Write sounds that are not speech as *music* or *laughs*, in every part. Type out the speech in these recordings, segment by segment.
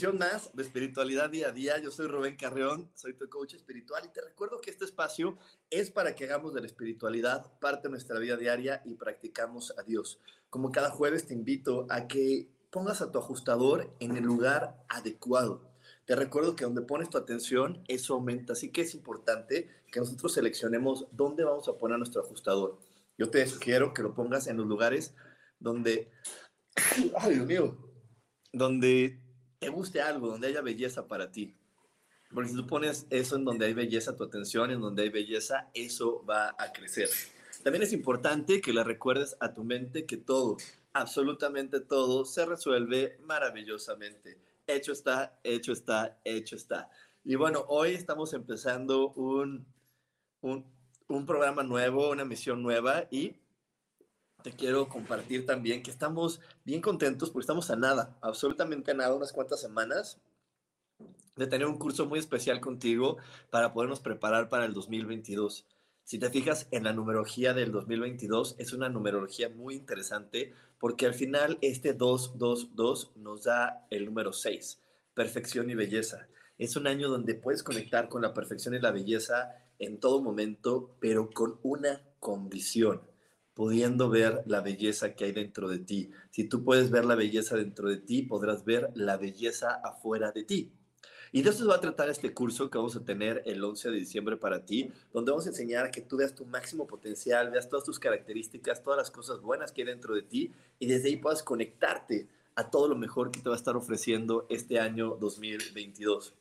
Emisión más de Espiritualidad Día a Día. Yo soy Rubén Carreón, soy tu coach espiritual y te recuerdo que este espacio es para que hagamos de la espiritualidad parte de nuestra vida diaria y practicamos a Dios. Como cada jueves te invito a que pongas a tu ajustador en el lugar adecuado. Te recuerdo que donde pones tu atención, eso aumenta. Así que es importante que nosotros seleccionemos dónde vamos a poner nuestro ajustador. Yo te sugiero que lo pongas en los lugares donde, ay Dios mío, donde te guste algo, donde haya belleza para ti. Porque si tú pones eso en donde hay belleza, tu atención, en donde hay belleza, eso va a crecer. También es importante que le recuerdes a tu mente que todo, absolutamente todo, se resuelve maravillosamente. Hecho está, hecho está, hecho está. Y bueno, hoy estamos empezando un, un, un programa nuevo, una misión nueva y te quiero compartir también que estamos bien contentos porque estamos a nada, absolutamente a nada, unas cuantas semanas de tener un curso muy especial contigo para podernos preparar para el 2022. Si te fijas en la numerología del 2022, es una numerología muy interesante porque al final este 222 nos da el número 6, perfección y belleza. Es un año donde puedes conectar con la perfección y la belleza en todo momento, pero con una condición pudiendo ver la belleza que hay dentro de ti. Si tú puedes ver la belleza dentro de ti, podrás ver la belleza afuera de ti. Y de eso va a tratar este curso que vamos a tener el 11 de diciembre para ti, donde vamos a enseñar a que tú veas tu máximo potencial, veas todas tus características, todas las cosas buenas que hay dentro de ti y desde ahí puedas conectarte a todo lo mejor que te va a estar ofreciendo este año 2022.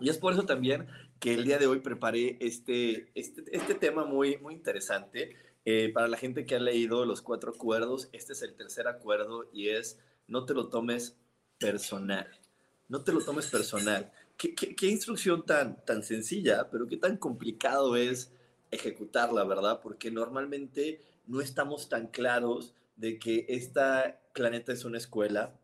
Y es por eso también que el día de hoy preparé este, este, este tema muy, muy interesante eh, para la gente que ha leído los cuatro acuerdos, este es el tercer acuerdo y es no te lo tomes personal. No te lo tomes personal. ¿Qué, qué, instrucción tan, tan sencilla, pero qué tan complicado es ejecutarla, verdad? Porque normalmente no estamos tan claros de que esta planeta es una escuela,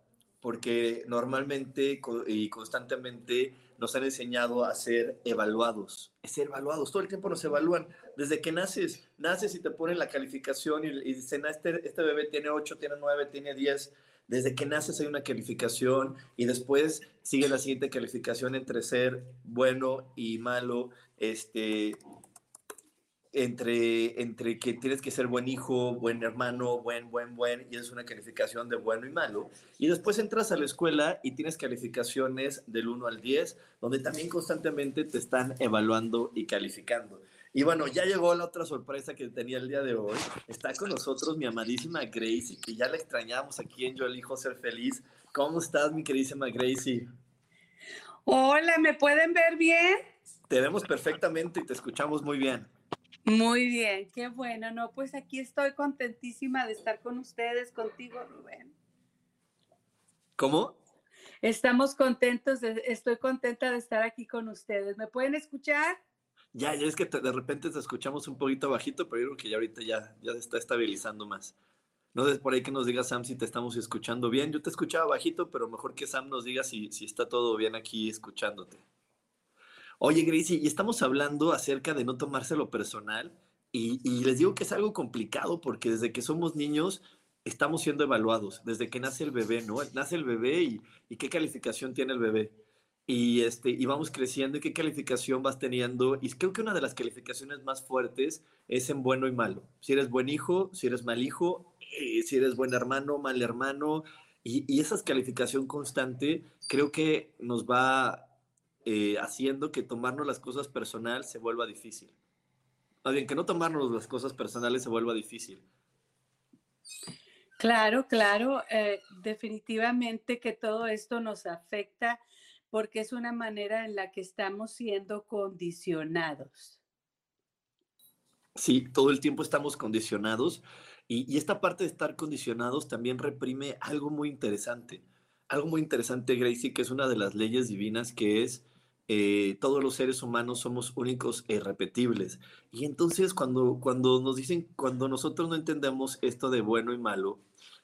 porque normalmente y constantemente nos han enseñado a ser evaluados, a ser evaluados, todo el tiempo nos evalúan, desde que naces, naces y te ponen la calificación y, dicen, ah, este, este bebé tiene 8, tiene 9, tiene 10, desde que naces hay una calificación y después sigue la siguiente calificación entre ser bueno y malo, este, entre, entre que tienes que ser buen hijo, buen hermano, buen, buen, buen, y es una calificación de bueno y malo. Y después entras a la escuela y tienes calificaciones del 1 al 10, donde también constantemente te están evaluando y calificando. Y bueno, ya llegó la otra sorpresa que tenía el día de hoy. Está con nosotros mi amadísima Gracie, que ya la extrañamos aquí en Yo Elijo Ser Feliz. ¿Cómo estás, mi queridísima Gracie? Hola, ¿me pueden ver bien? Te vemos perfectamente y te escuchamos muy bien. Muy bien, qué bueno. No, pues aquí estoy contentísima de estar con ustedes, contigo, Rubén. ¿Cómo? Estamos contentos, estoy contenta de estar aquí con ustedes. ¿Me pueden escuchar? Ya, ya es que de repente te escuchamos un poquito bajito, pero yo creo que ya ahorita ya, ya se está estabilizando más. No sé por ahí que nos diga Sam si te estamos escuchando bien. Yo te escuchaba bajito, pero mejor que Sam nos diga si, si está todo bien aquí escuchándote. Oye, Gracie, y estamos hablando acerca de no tomárselo personal y, les digo que es algo complicado porque desde que somos niños estamos siendo evaluados, desde que nace el bebé, ¿no? Nace el bebé y, y qué calificación tiene el bebé. Y, este, y vamos creciendo y qué calificación vas teniendo. Y creo que una de las calificaciones más fuertes es en bueno y malo. Si eres buen hijo, si eres mal hijo, eh, si eres buen hermano, mal hermano. Y, y esa calificación constante creo que nos va eh, haciendo que tomarnos las cosas personal se vuelva difícil. más bien que no tomarnos las cosas personales se vuelva difícil. Claro, claro, eh, definitivamente que todo esto nos afecta porque es una manera en la que estamos siendo condicionados. Sí, todo el tiempo estamos condicionados y, esta parte de estar condicionados también reprime algo muy interesante. Algo muy interesante, Gracie, que es una de las leyes divinas, que es eh, todos los seres humanos somos únicos e irrepetibles. Y entonces cuando, cuando nos dicen, cuando nosotros no entendemos esto de bueno y malo,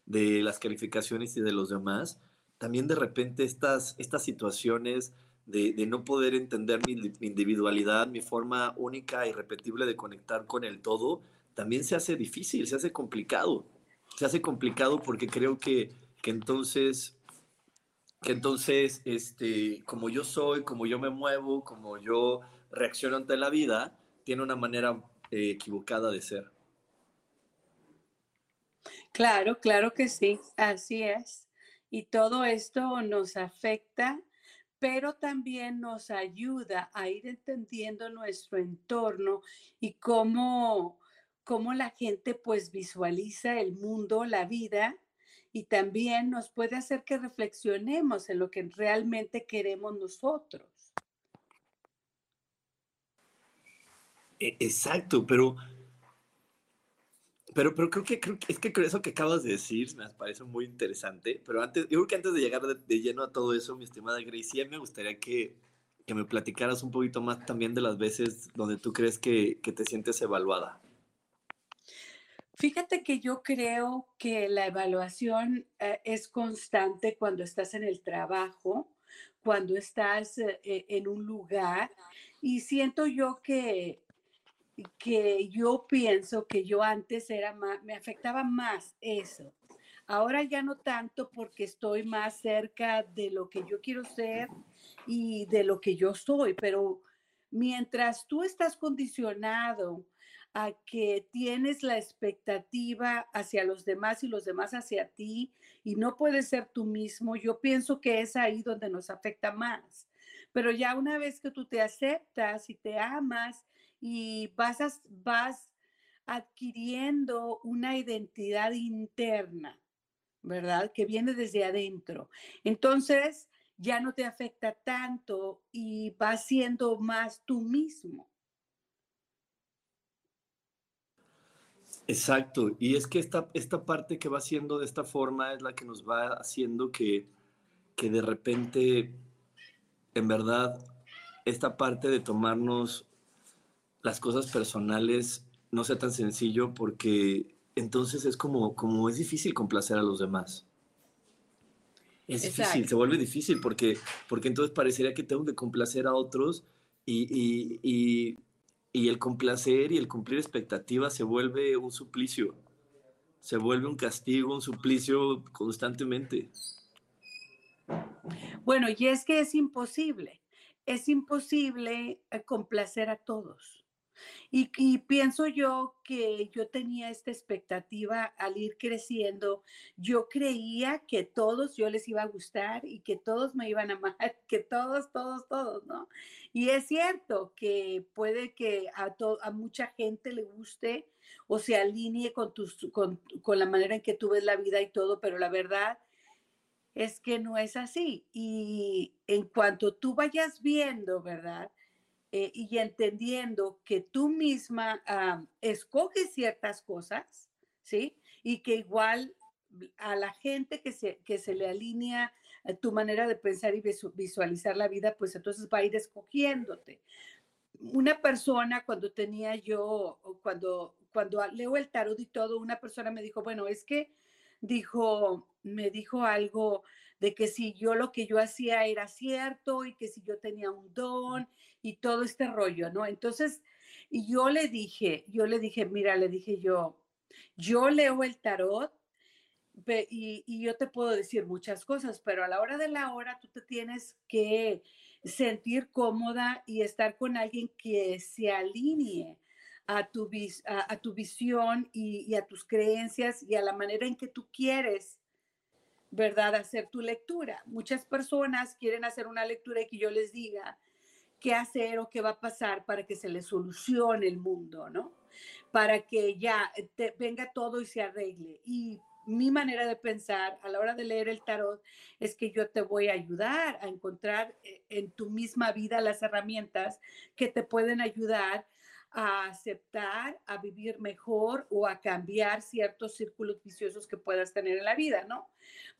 de las calificaciones y de los demás, también de repente estas, estas situaciones de, no poder entender mi, individualidad, mi forma única e irrepetible de conectar con el todo, también se hace difícil, se hace complicado. Se hace complicado porque creo que, que entonces, entonces, este, como yo soy, como yo me muevo, como yo reacciono ante la vida, tiene una manera eh, equivocada de ser. Claro, claro que sí, así es. Y todo esto nos afecta, pero también nos ayuda a ir entendiendo nuestro entorno y cómo, cómo la gente pues visualiza el mundo, la vida, y también nos puede hacer que reflexionemos en lo que realmente queremos nosotros. E, exacto, pero pero, pero creo que, creo que es que eso que acabas de decir me parece muy interesante. Pero antes, yo creo que antes de llegar de, lleno a todo eso, mi estimada Gracie, me gustaría que, que, me platicaras un poquito más también de las veces donde tú crees que, que te sientes evaluada. Fíjate que yo creo que la evaluación eh, es constante cuando estás en el trabajo, cuando estás eh, en un lugar y siento yo que que yo pienso que yo antes era más, me afectaba más eso. Ahora ya no tanto porque estoy más cerca de lo que yo quiero ser y de lo que yo soy, pero mientras tú estás condicionado a que tienes la expectativa hacia los demás y los demás hacia ti y no puedes ser tú mismo, yo pienso que es ahí donde nos afecta más. Pero ya una vez que tú te aceptas y te amas y vas, vas adquiriendo una identidad interna, ¿verdad? Que viene desde adentro. Entonces, ya no te afecta tanto y vas siendo más tú mismo. Exacto, y es que esta, esta parte que va siendo de esta forma es la que nos va haciendo que, que de repente, en verdad, esta parte de tomarnos las cosas personales no sea tan sencillo porque entonces es como, como es difícil complacer a los demás. Es difícil, se vuelve difícil porque, porque entonces parecería que tengo que complacer a otros y, y, y el complacer y el cumplir expectativas se vuelve un suplicio, se vuelve un castigo, un suplicio constantemente. Bueno, y es que es imposible, es imposible eh, complacer a todos. Y, pienso yo que yo tenía esta expectativa al ir creciendo. Yo creía que todos yo les iba a gustar y que todos me iban a amar, *laughs* que todos, todos, todos, ¿no? Y es cierto que puede que a, a mucha gente le guste o se alinee con, tus, con, con la manera en que tú ves la vida y todo, pero la verdad es que no es así. Y en cuanto tú vayas viendo, ¿verdad? Eh, y entendiendo que tú misma escoges ciertas cosas, ¿sí? Y que igual a la gente que se, que se le alinea eh, tu manera de pensar y visualizar la vida, pues entonces va a ir escogiéndote. Una persona cuando tenía yo, cuando, cuando leo el tarot y todo, una persona me dijo, bueno, es que dijo, me dijo algo de que si yo lo que yo hacía era cierto y que si yo tenía un don y todo este rollo, ¿no? Entonces, y yo le dije, yo le dije, mira, le dije yo, yo leo el tarot y, y, yo te puedo decir muchas cosas, pero a la hora de la hora tú te tienes que sentir cómoda y estar con alguien que se alinee a tu, a, tu visión y, y, a tus creencias y a la manera en que tú quieres, ¿verdad?, hacer tu lectura. Muchas personas quieren hacer una lectura y que yo les diga, qué hacer o qué va a pasar para que se le solucione el mundo, ¿no? Para que ya te, venga todo y se arregle. Y mi manera de pensar a la hora de leer el tarot es que yo te voy a ayudar a encontrar eh, en tu misma vida las herramientas que te pueden ayudar a aceptar, a vivir mejor o a cambiar ciertos círculos viciosos que puedas tener en la vida, ¿no?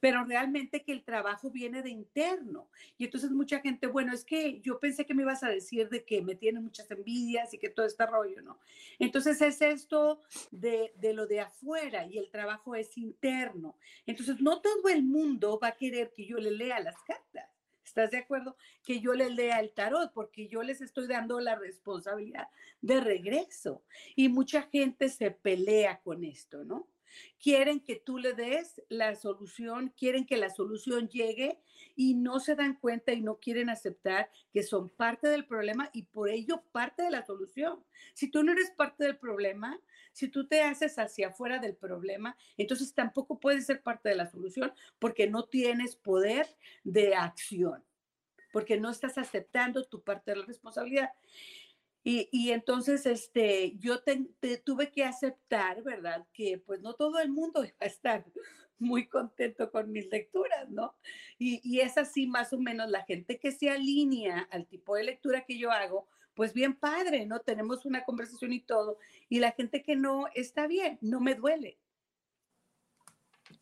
Pero realmente que el trabajo viene de interno. Y entonces mucha gente, bueno, es que yo pensé que me ibas a decir de que me tienen muchas envidias y que todo este rollo, ¿no? Entonces es esto de, de lo de afuera y el trabajo es interno. Entonces no todo el mundo va a querer que yo le lea las cartas. ¿Estás de acuerdo? Que yo les lea el tarot, porque yo les estoy dando la responsabilidad de regreso. Y mucha gente se pelea con esto, ¿no? Quieren que tú le des la solución, quieren que la solución llegue y no se dan cuenta y no quieren aceptar que son parte del problema y por ello parte de la solución. Si tú no eres parte del problema, si tú te haces hacia afuera del problema, entonces tampoco puedes ser parte de la solución porque no tienes poder de acción, porque no estás aceptando tu parte de la responsabilidad. Y, entonces, este, yo tuve que aceptar, ¿verdad? Que pues no todo el mundo *laughs* iba a estar muy contento con mis lecturas, ¿no? Y, y es así más o menos la gente que se alinea al tipo de lectura que yo hago, pues bien padre, ¿no? Tenemos una conversación y todo. Y la gente que no está bien, no me duele.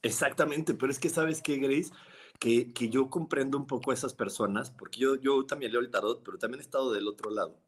Exactamente, pero es que sabes qué, Grace, que, que yo comprendo un poco a esas personas, porque yo, yo también leo el tarot, pero también he estado del otro lado.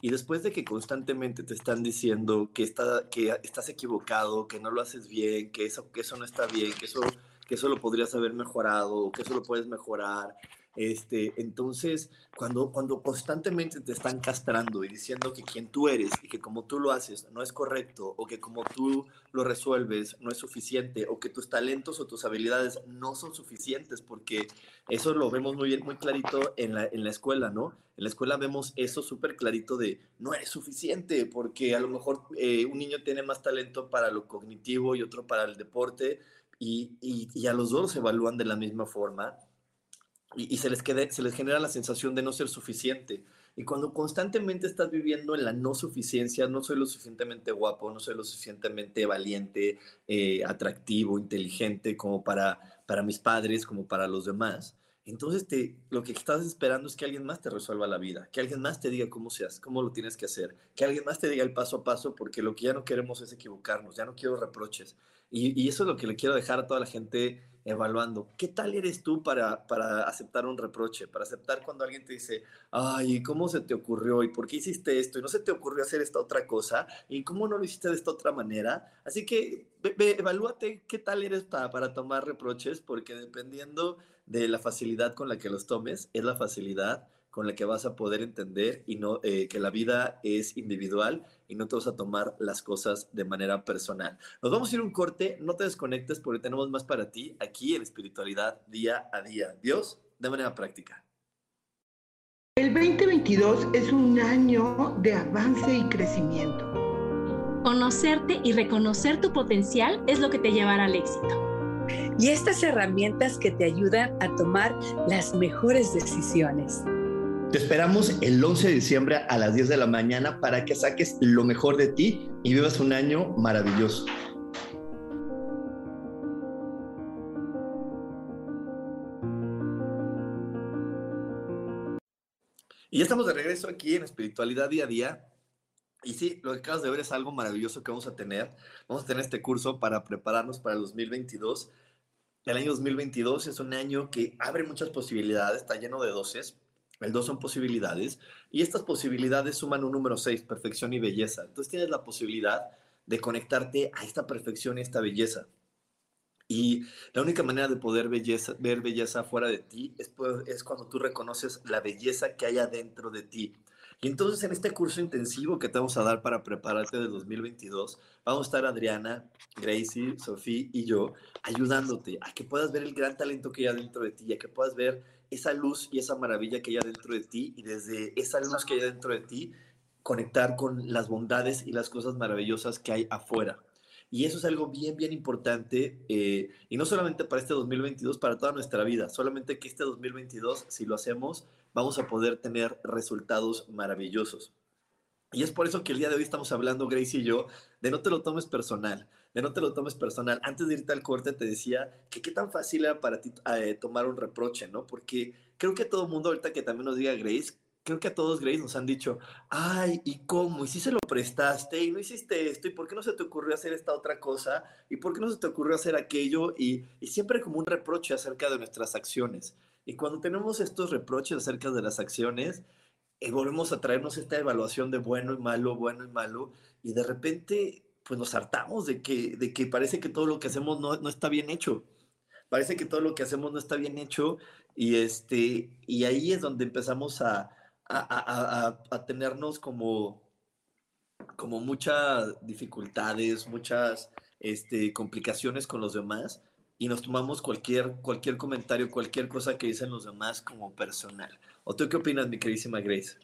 Y después de que constantemente te están diciendo que, está, que estás equivocado, que no lo haces bien, que eso, que eso no está bien, que eso, que eso lo podrías haber mejorado, que eso lo puedes mejorar, este, entonces, cuando, cuando constantemente te están castrando y diciendo que quien tú eres y que como tú lo haces no es correcto, o que como tú lo resuelves no es suficiente, o que tus talentos o tus habilidades no son suficientes, porque eso lo vemos muy bien, muy clarito en la, en la escuela, ¿no? En la escuela vemos eso súper clarito de no es suficiente, porque a lo mejor eh, un niño tiene más talento para lo cognitivo y otro para el deporte, y, y a los dos se evalúan de la misma forma y, se, les quede, se les genera la sensación de no ser suficiente. Y cuando constantemente estás viviendo en la no suficiencia, no soy lo suficientemente guapo, no soy lo suficientemente valiente, eh, atractivo, inteligente como para, para mis padres, como para los demás, entonces te, lo que estás esperando es que alguien más te resuelva la vida, que alguien más te diga cómo seas, cómo lo tienes que hacer, que alguien más te diga el paso a paso, porque lo que ya no queremos es equivocarnos, ya no quiero reproches. Y, y eso es lo que le quiero dejar a toda la gente evaluando. ¿Qué tal eres tú para, para aceptar un reproche? Para aceptar cuando alguien te dice, ay, ¿cómo se te ocurrió? ¿Y por qué hiciste esto? ¿Y no se te ocurrió hacer esta otra cosa? ¿Y cómo no lo hiciste de esta otra manera? Así que evalúate qué tal eres para, para tomar reproches, porque dependiendo de la facilidad con la que los tomes, es la facilidad con la que vas a poder entender y no eh, que la vida es individual y no te vas a tomar las cosas de manera personal. Nos vamos a ir un corte, no te desconectes porque tenemos más para ti aquí en espiritualidad día a día. Dios, de manera práctica. El 2022 es un año de avance y crecimiento. Conocerte y reconocer tu potencial es lo que te llevará al éxito y estas herramientas que te ayudan a tomar las mejores decisiones. Te esperamos el 11 de diciembre a las 10 de la mañana para que saques lo mejor de ti y vivas un año maravilloso. Y ya estamos de regreso aquí en Espiritualidad Día a Día. Y sí, lo que acabas de ver es algo maravilloso que vamos a tener. Vamos a tener este curso para prepararnos para el 2022. El año 2022 es un año que abre muchas posibilidades, está lleno de doces. El dos son posibilidades y estas posibilidades suman un número 6, perfección y belleza. Entonces tienes la posibilidad de conectarte a esta perfección y esta belleza. Y la única manera de poder belleza, ver belleza fuera de ti es, cuando tú reconoces la belleza que hay adentro de ti. Y entonces en este curso intensivo que te vamos a dar para prepararte del 2022, vamos a estar Adriana, Gracie, Sofía y yo ayudándote a que puedas ver el gran talento que hay dentro de ti, a que puedas ver esa luz y esa maravilla que hay dentro de ti y desde esa luz que hay dentro de ti conectar con las bondades y las cosas maravillosas que hay afuera. Y eso es algo bien, bien importante, eh, y no solamente para este 2022, para toda nuestra vida, solamente que este 2022, si lo hacemos, vamos a poder tener resultados maravillosos. Y es por eso que el día de hoy estamos hablando, Grace y yo, de no te lo tomes personal, de no te lo tomes personal. Antes de irte al corte te decía que qué tan fácil era para ti eh, tomar un reproche, ¿no? Porque creo que todo el mundo, ahorita que también nos diga Grace, creo que a todos Grace nos han dicho, ay, ¿y cómo? ¿Y si se lo prestaste? ¿Y no hiciste esto? ¿Y por qué no se te ocurrió hacer esta otra cosa? ¿Y por qué no se te ocurrió hacer aquello? Y, y siempre como un reproche acerca de nuestras acciones. Y cuando tenemos estos reproches acerca de las acciones, y volvemos a traernos esta evaluación de bueno y malo, bueno y malo, y de repente pues nos hartamos de que, de que parece que todo lo que hacemos no, no está bien hecho. Parece que todo lo que hacemos no está bien hecho y, este, y ahí es donde empezamos a, a, a, a tenernos como, como muchas dificultades, muchas este, complicaciones con los demás y nos tomamos cualquier, cualquier comentario, cualquier cosa que dicen los demás como personal. ¿O tú qué opinas, mi queridísima Grace?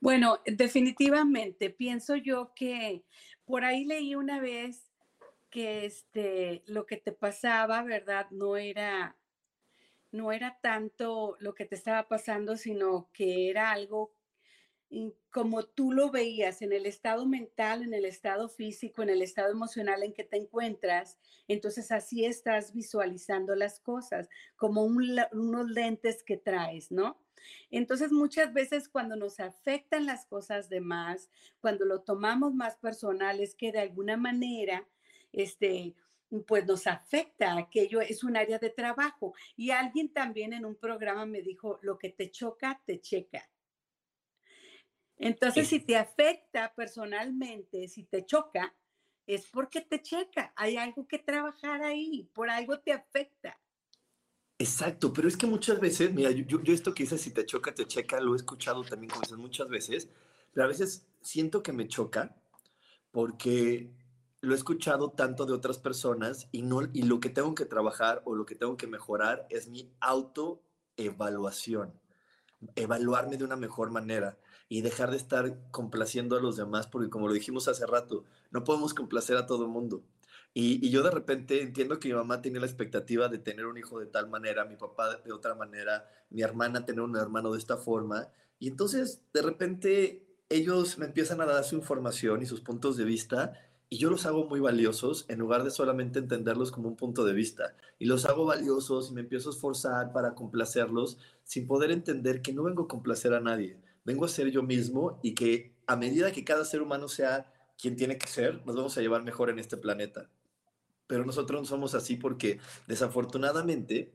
Bueno, definitivamente, pienso yo que por ahí leí una vez que este, lo que te pasaba, ¿verdad? No era, no era tanto lo que te estaba pasando, sino que era algo como tú lo veías en el estado mental, en el estado físico, en el estado emocional en que te encuentras, entonces así estás visualizando las cosas, como unos lentes que traes, ¿no? Entonces muchas veces cuando nos afectan las cosas de más, cuando lo tomamos más personal, es que de alguna manera, este, pues nos afecta, aquello es un área de trabajo. Y alguien también en un programa me dijo, lo que te choca, te checa. Entonces, si te afecta personalmente, si te choca, es porque te checa. Hay algo que trabajar ahí, por algo te afecta. Exacto, pero es que muchas veces, mira, yo, yo esto que dices, si te choca, te checa, lo he escuchado también muchas veces, pero a veces siento que me choca porque lo he escuchado tanto de otras personas y, no, y lo que tengo que trabajar o lo que tengo que mejorar es mi autoevaluación, evaluarme de una mejor manera y dejar de estar complaciendo a los demás, porque como lo dijimos hace rato, no podemos complacer a todo el mundo. Y, yo de repente entiendo que mi mamá tenía la expectativa de tener un hijo de tal manera, mi papá de otra manera, mi hermana tener un hermano de esta forma. Y entonces de repente ellos me empiezan a dar su información y sus puntos de vista y yo los hago muy valiosos en lugar de solamente entenderlos como un punto de vista. Y los hago valiosos y me empiezo a esforzar para complacerlos sin poder entender que no vengo a complacer a nadie vengo a ser yo mismo y que a medida que cada ser humano sea quien tiene que ser, nos vamos a llevar mejor en este planeta. Pero nosotros no somos así porque desafortunadamente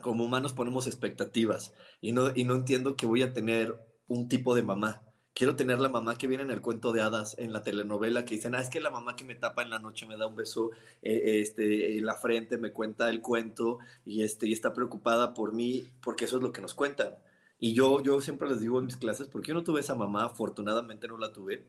como humanos ponemos expectativas y no, y no entiendo que voy a tener un tipo de mamá. Quiero tener la mamá que viene en el cuento de hadas, en la telenovela, que dicen, ah, es que la mamá que me tapa en la noche me da un beso eh, este, en la frente, me cuenta el cuento y, este, y está preocupada por mí, porque eso es lo que nos cuentan. Y yo, yo siempre les digo en mis clases, porque yo no tuve esa mamá, afortunadamente no la tuve,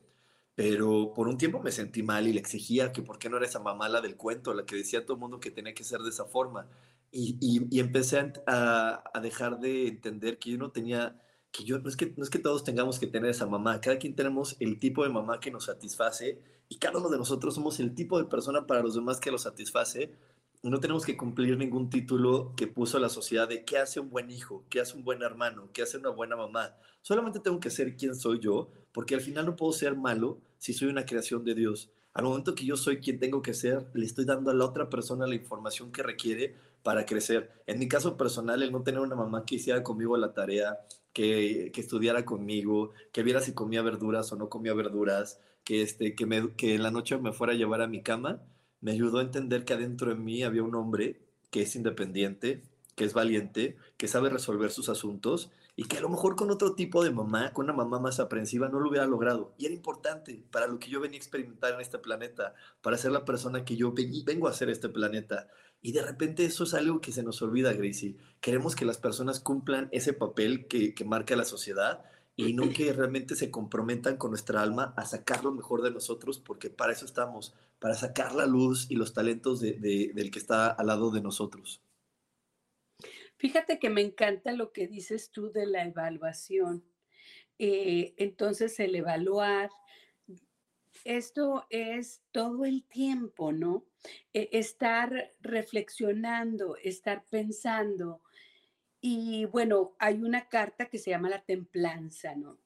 pero por un tiempo me sentí mal y le exigía que por qué no era esa mamá la del cuento, la que decía a todo el mundo que tenía que ser de esa forma. Y, y, empecé a, a, dejar de entender que yo no tenía, que yo, no es que, no es que todos tengamos que tener esa mamá, cada quien tenemos el tipo de mamá que nos satisface y cada uno de nosotros somos el tipo de persona para los demás que lo satisface, no tenemos que cumplir ningún título que puso la sociedad de qué hace un buen hijo, qué hace un buen hermano, qué hace una buena mamá. Solamente tengo que ser quien soy yo, porque al final no puedo ser malo si soy una creación de Dios. Al momento que yo soy quien tengo que ser, le estoy dando a la otra persona la información que requiere para crecer. En mi caso personal, el no tener una mamá que hiciera conmigo la tarea, que, que estudiara conmigo, que viera si comía verduras o no comía verduras, que, este, que, me, que en la noche me fuera a llevar a mi cama, me ayudó a entender que adentro de mí había un hombre que es independiente, que es valiente, que sabe resolver sus asuntos y que a lo mejor con otro tipo de mamá, con una mamá más aprensiva, no lo hubiera logrado. Y era importante para lo que yo venía a experimentar en este planeta, para ser la persona que yo vengo a ser este planeta. Y de repente eso es algo que se nos olvida, Gracie. Queremos que las personas cumplan ese papel que, que marca la sociedad y no que *laughs* realmente se comprometan con nuestra alma a sacar lo mejor de nosotros, porque para eso estamos, para sacar la luz y los talentos de, del que está al lado de nosotros. Fíjate que me encanta lo que dices tú de la evaluación. Eh, entonces, el evaluar, esto es todo el tiempo, ¿no? E, estar reflexionando, estar pensando, Y bueno, hay una carta que se llama la templanza, ¿no?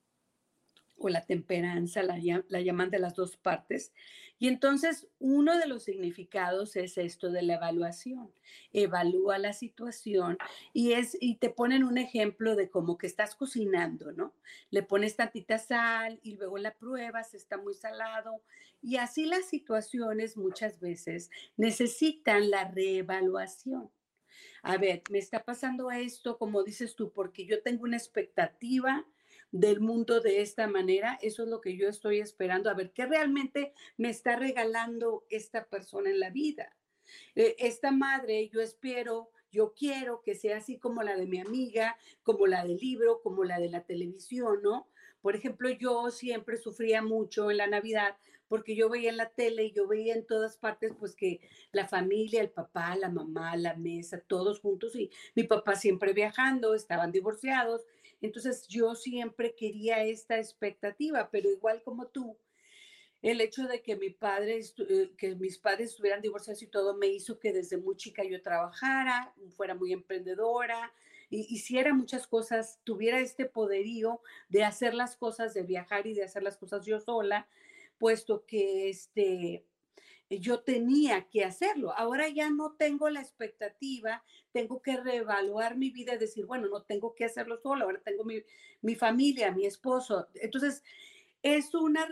o la temperanza, la, llaman de las dos partes. Y entonces uno de los significados es esto de la evaluación. Evalúa la situación y, es, y te ponen un ejemplo de cómo que estás cocinando, ¿no? Le pones tantita sal y luego la pruebas, está muy salado. Y así las situaciones muchas veces necesitan la reevaluación a ver, me está pasando esto, como dices tú, porque yo tengo una expectativa del mundo de esta manera. Eso es lo que yo estoy esperando, a ver qué realmente me está regalando esta persona en la vida. Eh, esta madre, yo espero, yo quiero que sea así como la de mi amiga, como la del libro, como la de la televisión, ¿no? Por ejemplo, yo siempre sufría mucho en la Navidad porque yo veía en la tele y yo veía en todas partes pues que la familia, el papá, la mamá, la mesa, todos juntos y mi papá siempre viajando, estaban divorciados. Entonces yo siempre quería esta expectativa, pero igual como tú, el hecho de que mi padre, eh, que mis padres estuvieran divorciados y todo me hizo que desde muy chica yo trabajara, fuera muy emprendedora, hiciera muchas cosas, tuviera este poderío de hacer las cosas, de viajar y de hacer las cosas yo sola, puesto que este, yo tenía que hacerlo. Ahora ya no tengo la expectativa, tengo que reevaluar mi vida y decir, bueno, no tengo que hacerlo solo, ahora tengo mi, familia, mi esposo. Entonces, es una,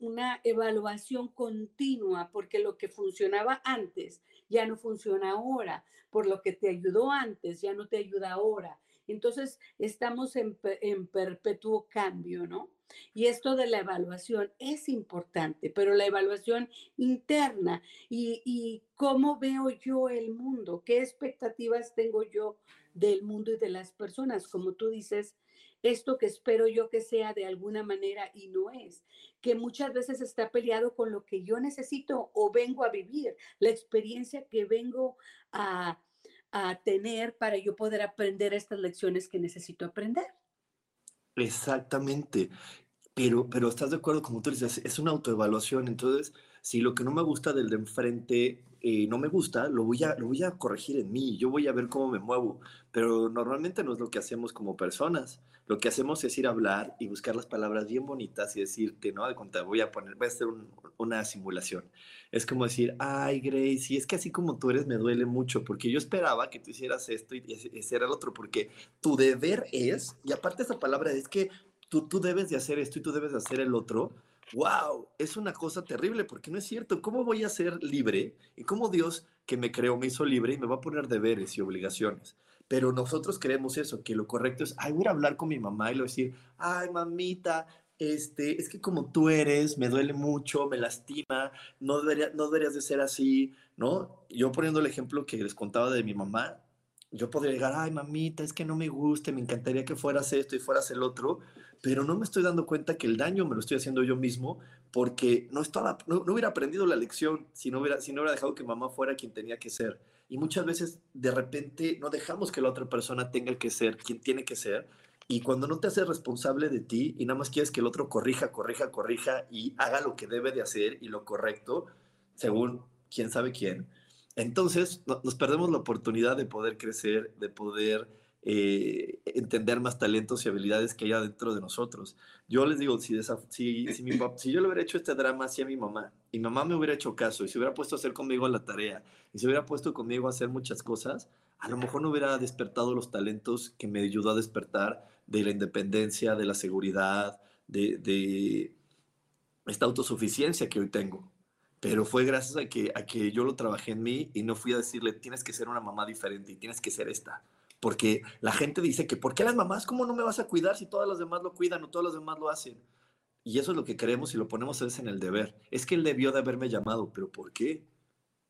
una evaluación continua porque lo que funcionaba antes ya no funciona ahora, por lo que te ayudó antes ya no te ayuda ahora. Entonces, estamos en, en perpetuo cambio, ¿no? Y esto de la evaluación es importante, pero la evaluación interna y, cómo veo yo el mundo, qué expectativas tengo yo del mundo y de las personas, como tú dices, esto que espero yo que sea de alguna manera y no es, que muchas veces está peleado con lo que yo necesito o vengo a vivir, la experiencia que vengo a, a tener para yo poder aprender estas lecciones que necesito aprender. Exactamente. Pero, pero estás de acuerdo, como tú dices, es una autoevaluación. Entonces, si lo que no me gusta del de enfrente eh, no me gusta, lo voy, a, lo voy a corregir en mí. Yo voy a ver cómo me muevo. Pero normalmente no es lo que hacemos como personas. Lo que hacemos es ir a hablar y buscar las palabras bien bonitas y decirte, ¿no? De cuenta, voy a poner, voy a hacer una simulación. Es como decir, ay, Grace, y es que así como tú eres me duele mucho, porque yo esperaba que tú hicieras esto y, ese era el otro, porque tu deber es, y aparte esa palabra es que tú, debes de hacer esto y tú debes de hacer el otro, wow, es una cosa terrible porque no es cierto. ¿Cómo voy a ser libre? ¿Y cómo Dios que me creó me hizo libre y me va a poner deberes y obligaciones? Pero nosotros creemos eso, que lo correcto es, ay, voy a hablar con mi mamá y le voy a decir, ay, mamita, este, es que como tú eres, me duele mucho, me lastima, no, debería, no deberías de ser así, ¿no? Yo poniendo el ejemplo que les contaba de mi mamá, yo podría llegar, ay, mamita, es que no me gusta, me encantaría que fueras esto y fueras el otro, pero no me estoy dando cuenta que el daño me lo estoy haciendo yo mismo porque no, estaba, no, hubiera aprendido la lección si no, hubiera, si no hubiera dejado que mamá fuera quien tenía que ser. Y muchas veces de repente no dejamos que la otra persona tenga que ser, quien tiene que ser. Y cuando no te haces responsable de ti y nada más quieres que el otro corrija, corrija, corrija y haga lo que debe de hacer y lo correcto, según quién sabe quién, entonces nos perdemos la oportunidad de poder crecer, de poder eh, entender más talentos y habilidades que hay dentro de nosotros. Yo les digo, si, si, si, mi *clears throat* si yo le hubiera hecho este drama así a mi mamá, y mamá me hubiera hecho caso y se hubiera puesto a hacer conmigo la tarea y se hubiera puesto conmigo a hacer muchas cosas, a lo mejor no hubiera despertado los talentos que me ayudó a despertar de la independencia, de la seguridad, de, de esta autosuficiencia que hoy tengo. Pero fue gracias a que, a que yo lo trabajé en mí y no fui a decirle, tienes que ser una mamá diferente y tienes que ser esta porque la gente dice que ¿por qué las mamás cómo no me vas a cuidar si todas las demás lo cuidan o todas las demás lo hacen? Y eso es lo que queremos y lo ponemos a veces en el deber. Es que él debió de haberme llamado, pero ¿por qué?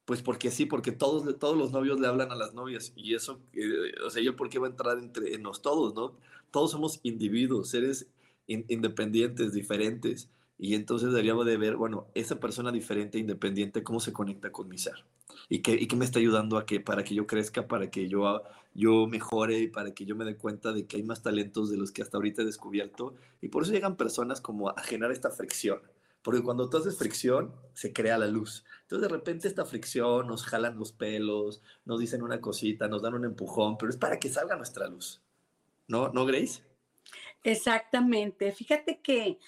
Pues porque sí, porque todos, todos los novios le hablan a las novias y eso, eh, o sea, yo por qué va a entrar entre nos todos, ¿no? Todos somos individuos, seres independientes, diferentes y entonces deberíamos de ver, bueno, esa persona diferente, independiente, cómo se conecta con mi ser y qué, y qué me está ayudando a que, para que yo crezca, para que yo, yo mejore y para que yo me dé cuenta de que hay más talentos de los que hasta ahorita he descubierto. Y por eso llegan personas como a generar esta fricción. porque cuando tú haces fricción, se crea la luz. Entonces de repente esta fricción nos jalan los pelos, nos dicen una cosita, nos dan un empujón, pero es para que salga nuestra luz. ¿No, ¿No Grace? Exactamente. Fíjate que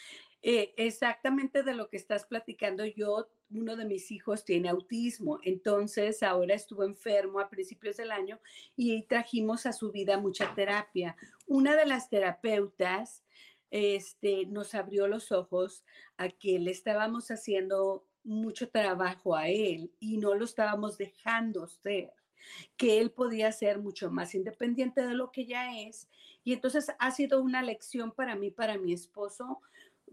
eh, exactamente de lo que estás platicando, yo, uno de mis hijos tiene autismo, entonces ahora estuvo enfermo a principios del año y trajimos a su vida mucha terapia. Una de las terapeutas este, nos abrió los ojos a que le estábamos haciendo mucho trabajo a él y no lo estábamos dejando ser, que él podía ser mucho más independiente de lo que ya es. Y entonces ha sido una lección para mí, para mi esposo,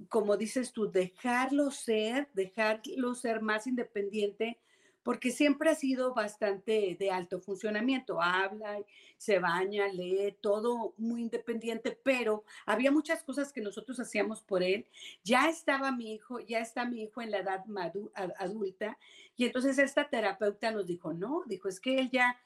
como dices tú, dejarlo ser, dejarlo ser más independiente, porque siempre ha sido bastante de alto funcionamiento. Habla, se baña, lee, todo muy independiente, pero había muchas cosas que nosotros hacíamos por él. Ya estaba mi hijo, ya está mi hijo en la edad adulta, y entonces esta terapeuta nos dijo, no, dijo, es que él ya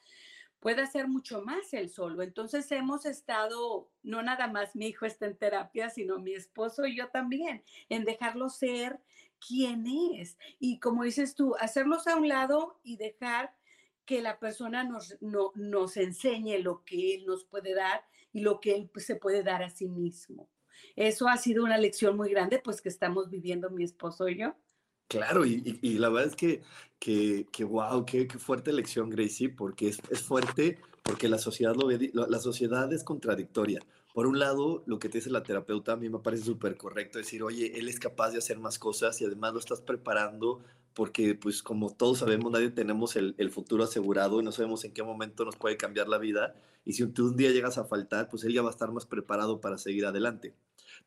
puede hacer mucho más él solo. Entonces hemos estado, no nada más mi hijo está en terapia, sino mi esposo y yo también, en dejarlo ser quien es. Y como dices tú, hacerlos a un lado y dejar que la persona nos, no, nos enseñe lo que él nos puede dar y lo que él se puede dar a sí mismo. Eso ha sido una lección muy grande, pues que estamos viviendo mi esposo y yo. Claro, y, la verdad es que, que, que wow, qué, fuerte lección, Gracie, porque es, es, fuerte, porque la sociedad, lo ve, la sociedad es contradictoria. Por un lado, lo que te dice la terapeuta a mí me parece súper correcto, decir, oye, él es capaz de hacer más cosas y además lo estás preparando porque, pues, como todos sabemos, nadie tenemos el, el futuro asegurado y no sabemos en qué momento nos puede cambiar la vida. Y si tú un día llegas a faltar, pues él ya va a estar más preparado para seguir adelante.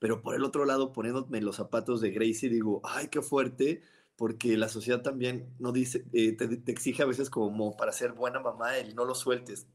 Pero por el otro lado, poniéndome los zapatos de Gracie, digo, ay, qué fuerte, porque la sociedad también no dice, eh, te, exige a veces como para ser buena mamá y no lo sueltes,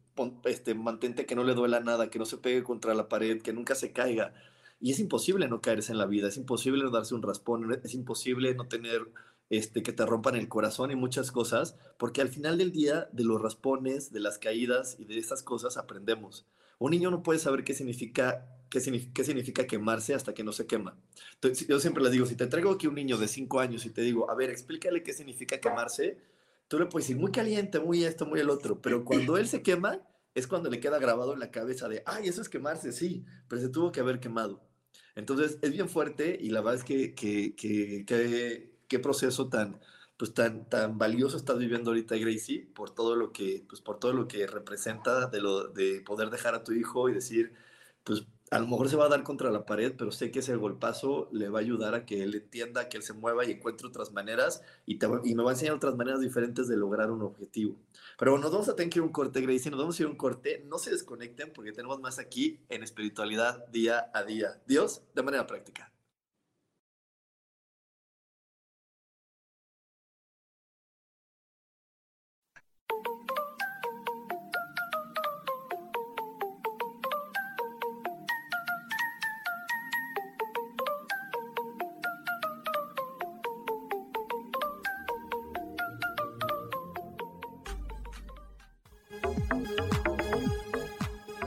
este, mantente que no le duela nada, que no se pegue contra la pared, que nunca se caiga. Y es imposible no caerse en la vida, es imposible no darse un raspón, es imposible no tener este, que te rompan el corazón y muchas cosas, porque al final del día, de los raspones, de las caídas y de esas cosas aprendemos. Un niño no puede saber qué significa, qué, significa quemarse hasta que no se quema. Entonces, yo siempre les digo, si te traigo aquí un niño de 5 años y te digo, a ver, explícale qué significa quemarse, tú le puedes decir muy caliente, muy esto, muy el otro, pero cuando él se quema, es cuando le queda grabado en la cabeza de, ay, eso es quemarse, sí, pero se tuvo que haber quemado. Entonces, es bien fuerte y la verdad es que, que, que, que qué proceso tan, pues tan, tan valioso estás viviendo ahorita, Gracie, por todo lo que, pues por todo lo que representa de, lo, de poder dejar a tu hijo y decir, pues a lo mejor se va a dar contra la pared, pero sé que ese golpazo le va a ayudar a que él entienda, que él se mueva y encuentre otras maneras y, te, y me va a enseñar otras maneras diferentes de lograr un objetivo. Pero bueno, nos vamos a tener que ir un corte, Gracie, nos vamos a ir un corte. No se desconecten porque tenemos más aquí en espiritualidad día a día. Dios, de manera práctica.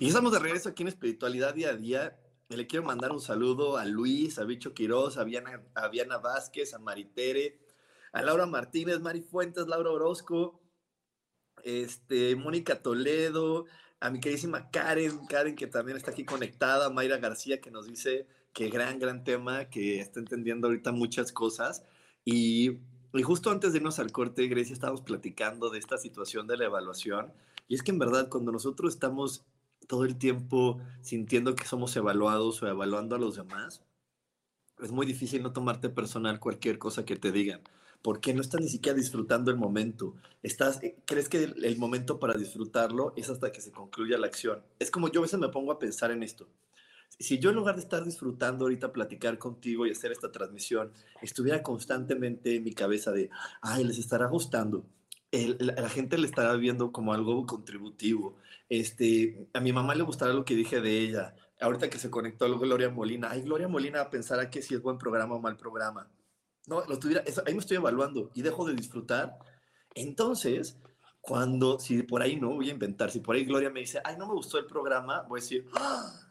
Y estamos de regreso aquí en Espiritualidad Día a Día. Le quiero mandar un saludo a Luis, a Bicho Quiroz, a Viana, a Viana Vázquez, a Maritere, a Laura Martínez, Mari Fuentes, Laura Orozco, este, Mónica Toledo, a mi queridísima Karen, Karen que también está aquí conectada, Mayra García que nos dice que gran, gran tema, que está entendiendo ahorita muchas cosas. Y, y justo antes de irnos al corte, Grecia, estábamos platicando de esta situación de la evaluación. Y es que en verdad, cuando nosotros estamos todo el tiempo sintiendo que somos evaluados o evaluando a los demás, es muy difícil no tomarte personal cualquier cosa que te digan, porque no estás ni siquiera disfrutando el momento. Estás, eh, crees que el, el, momento para disfrutarlo es hasta que se concluya la acción. Es como yo a veces me pongo a pensar en esto. Si yo en lugar de estar disfrutando ahorita platicar contigo y hacer esta transmisión, estuviera constantemente en mi cabeza de, ay, les estará gustando, la, gente le estará viendo como algo contributivo. Este, a mi mamá le gustará lo que dije de ella. Ahorita que se conectó Gloria Molina, ay, Gloria Molina pensará que si es buen programa o mal programa. No, lo tuviera, ahí me estoy evaluando y dejo de disfrutar. Entonces, cuando, si por ahí no voy a inventar, si por ahí Gloria me dice, ay, no me gustó el programa, voy a decir, ¡Ah!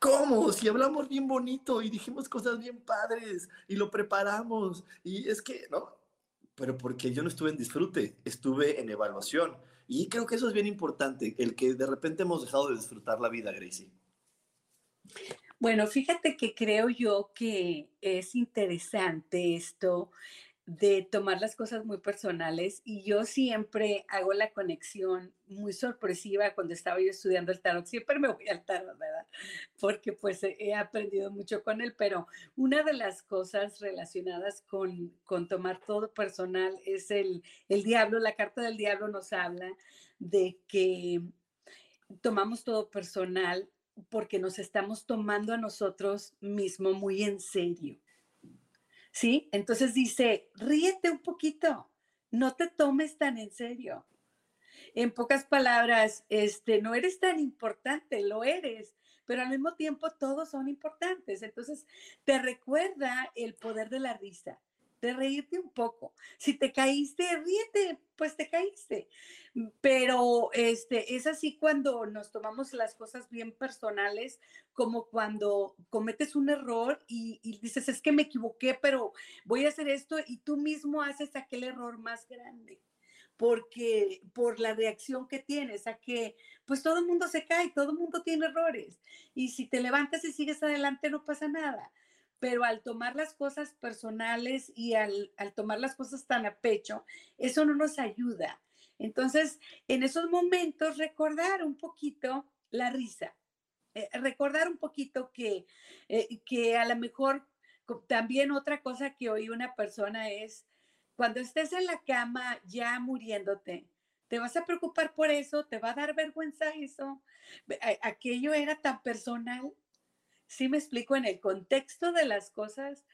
¿cómo? Si hablamos bien bonito y dijimos cosas bien padres y lo preparamos y es que, ¿no? Pero porque yo no estuve en disfrute, estuve en evaluación. Y creo que eso es bien importante, el que de repente hemos dejado de disfrutar la vida, Gracie. Bueno, fíjate que creo yo que es interesante esto de tomar las cosas muy personales y yo siempre hago la conexión muy sorpresiva cuando estaba yo estudiando el tarot. Siempre me voy al tarot, ¿verdad? Porque pues he aprendido mucho con él, pero una de las cosas relacionadas con, con tomar todo personal es el, el diablo. La carta del diablo nos habla de que tomamos todo personal porque nos estamos tomando a nosotros mismos muy en serio. ¿Sí? Entonces dice, ríete un poquito, no te tomes tan en serio. En pocas palabras, este, no eres tan importante, lo eres, pero al mismo tiempo todos son importantes. Entonces, te recuerda el poder de la risa de reírte un poco. Si te caíste, ríete, pues te caíste. Pero este, es así cuando nos tomamos las cosas bien personales, como cuando cometes un error y, y, dices, es que me equivoqué, pero voy a hacer esto y tú mismo haces aquel error más grande. Porque por la reacción que tienes a que, pues todo el mundo se cae, todo el mundo tiene errores. Y si te levantas y sigues adelante, no pasa nada pero al tomar las cosas personales y al, al, tomar las cosas tan a pecho, eso no nos ayuda. Entonces, en esos momentos, recordar un poquito la risa, eh, recordar un poquito que, eh, que a lo mejor también otra cosa que oí una persona es, cuando estés en la cama ya muriéndote, te vas a preocupar por eso, te va a dar vergüenza eso, aquello era tan personal sí me explico, en el contexto de las cosas,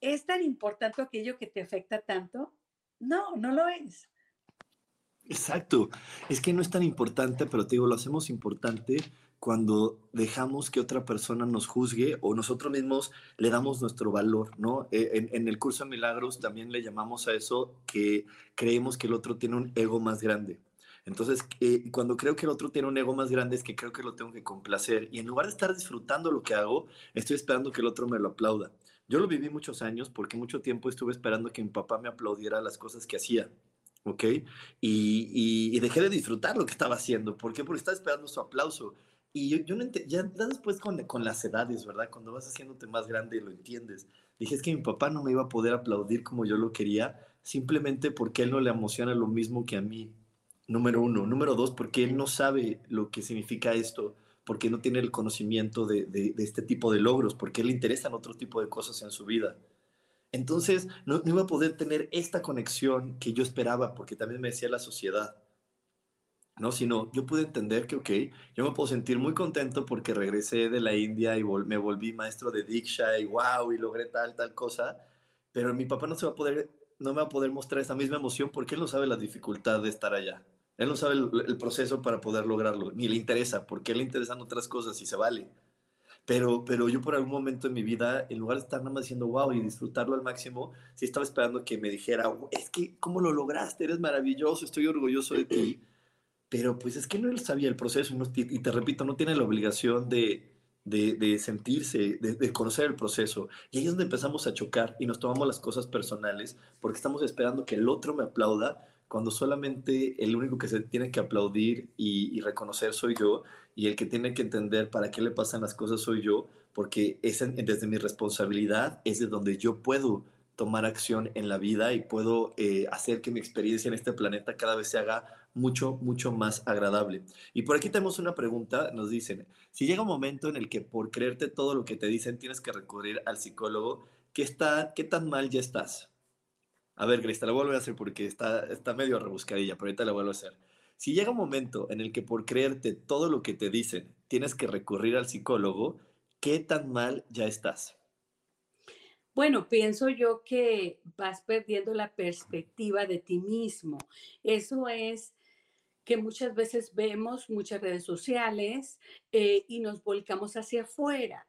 ¿es tan importante aquello que te afecta tanto? No, no lo es. Exacto. Es que no es tan importante, pero te digo, lo hacemos importante cuando dejamos que otra persona nos juzgue o nosotros mismos le damos nuestro valor, ¿no? Eh, en, en, el curso de milagros también le llamamos a eso que creemos que el otro tiene un ego más grande. Entonces, eh, cuando creo que el otro tiene un ego más grande es que creo que lo tengo que complacer. Y en lugar de estar disfrutando lo que hago, estoy esperando que el otro me lo aplauda. Yo lo viví muchos años porque mucho tiempo estuve esperando que mi papá me aplaudiera las cosas que hacía. ¿Ok? Y, dejé de disfrutar lo que estaba haciendo. ¿Por qué? Porque estaba esperando su aplauso. Y yo, yo no ya después con, con, las edades, ¿verdad? Cuando vas haciéndote más grande lo entiendes. Dije, es que mi papá no me iba a poder aplaudir como yo lo quería, simplemente porque él no le emociona lo mismo que a mí. Número uno. Número dos, porque él no sabe lo que significa esto, porque no tiene el conocimiento de, de, este tipo de logros, porque le interesan otro tipo de cosas en su vida. Entonces, no, no, iba a poder tener esta conexión que yo esperaba, porque también me decía la sociedad. ¿no? Sino yo pude entender que, ok, yo me puedo sentir muy contento porque regresé de la India y me volví maestro de Diksha y wow, y logré tal, tal cosa, pero mi papá no se va a poder, no me va a poder mostrar esa misma emoción porque él no sabe la dificultad de estar allá. Él no sabe el, proceso para poder lograrlo, ni le interesa, porque le interesan otras cosas y se vale. Pero, pero yo por algún momento en mi vida, en lugar de estar nada más diciendo wow y disfrutarlo al máximo, sí estaba esperando que me dijera, es que, ¿cómo lo lograste? Eres maravilloso, estoy orgulloso de ti pero pues es que no él sabía el proceso y, te repito, no tiene la obligación de, de, sentirse, de, conocer el proceso. Y ahí es donde empezamos a chocar y nos tomamos las cosas personales porque estamos esperando que el otro me aplauda cuando solamente el único que se tiene que aplaudir y, reconocer soy yo y el que tiene que entender para qué le pasan las cosas soy yo, porque es desde mi responsabilidad, es de donde yo puedo tomar acción en la vida y puedo eh, hacer que mi experiencia en este planeta cada vez se haga mucho, mucho más agradable. Y por aquí tenemos una pregunta, nos dicen, si llega un momento en el que por creerte todo lo que te dicen tienes que recurrir al psicólogo, ¿qué, está, qué tan mal ya estás? A ver, Grace, te la vuelvo a hacer porque está, está medio rebuscadilla, pero ahorita la vuelvo a hacer. Si llega un momento en el que por creerte todo lo que te dicen tienes que recurrir al psicólogo, ¿qué tan mal ya estás? Bueno, pienso yo que vas perdiendo la perspectiva de ti mismo. Eso es que muchas veces vemos muchas redes sociales eh, y nos volcamos hacia afuera.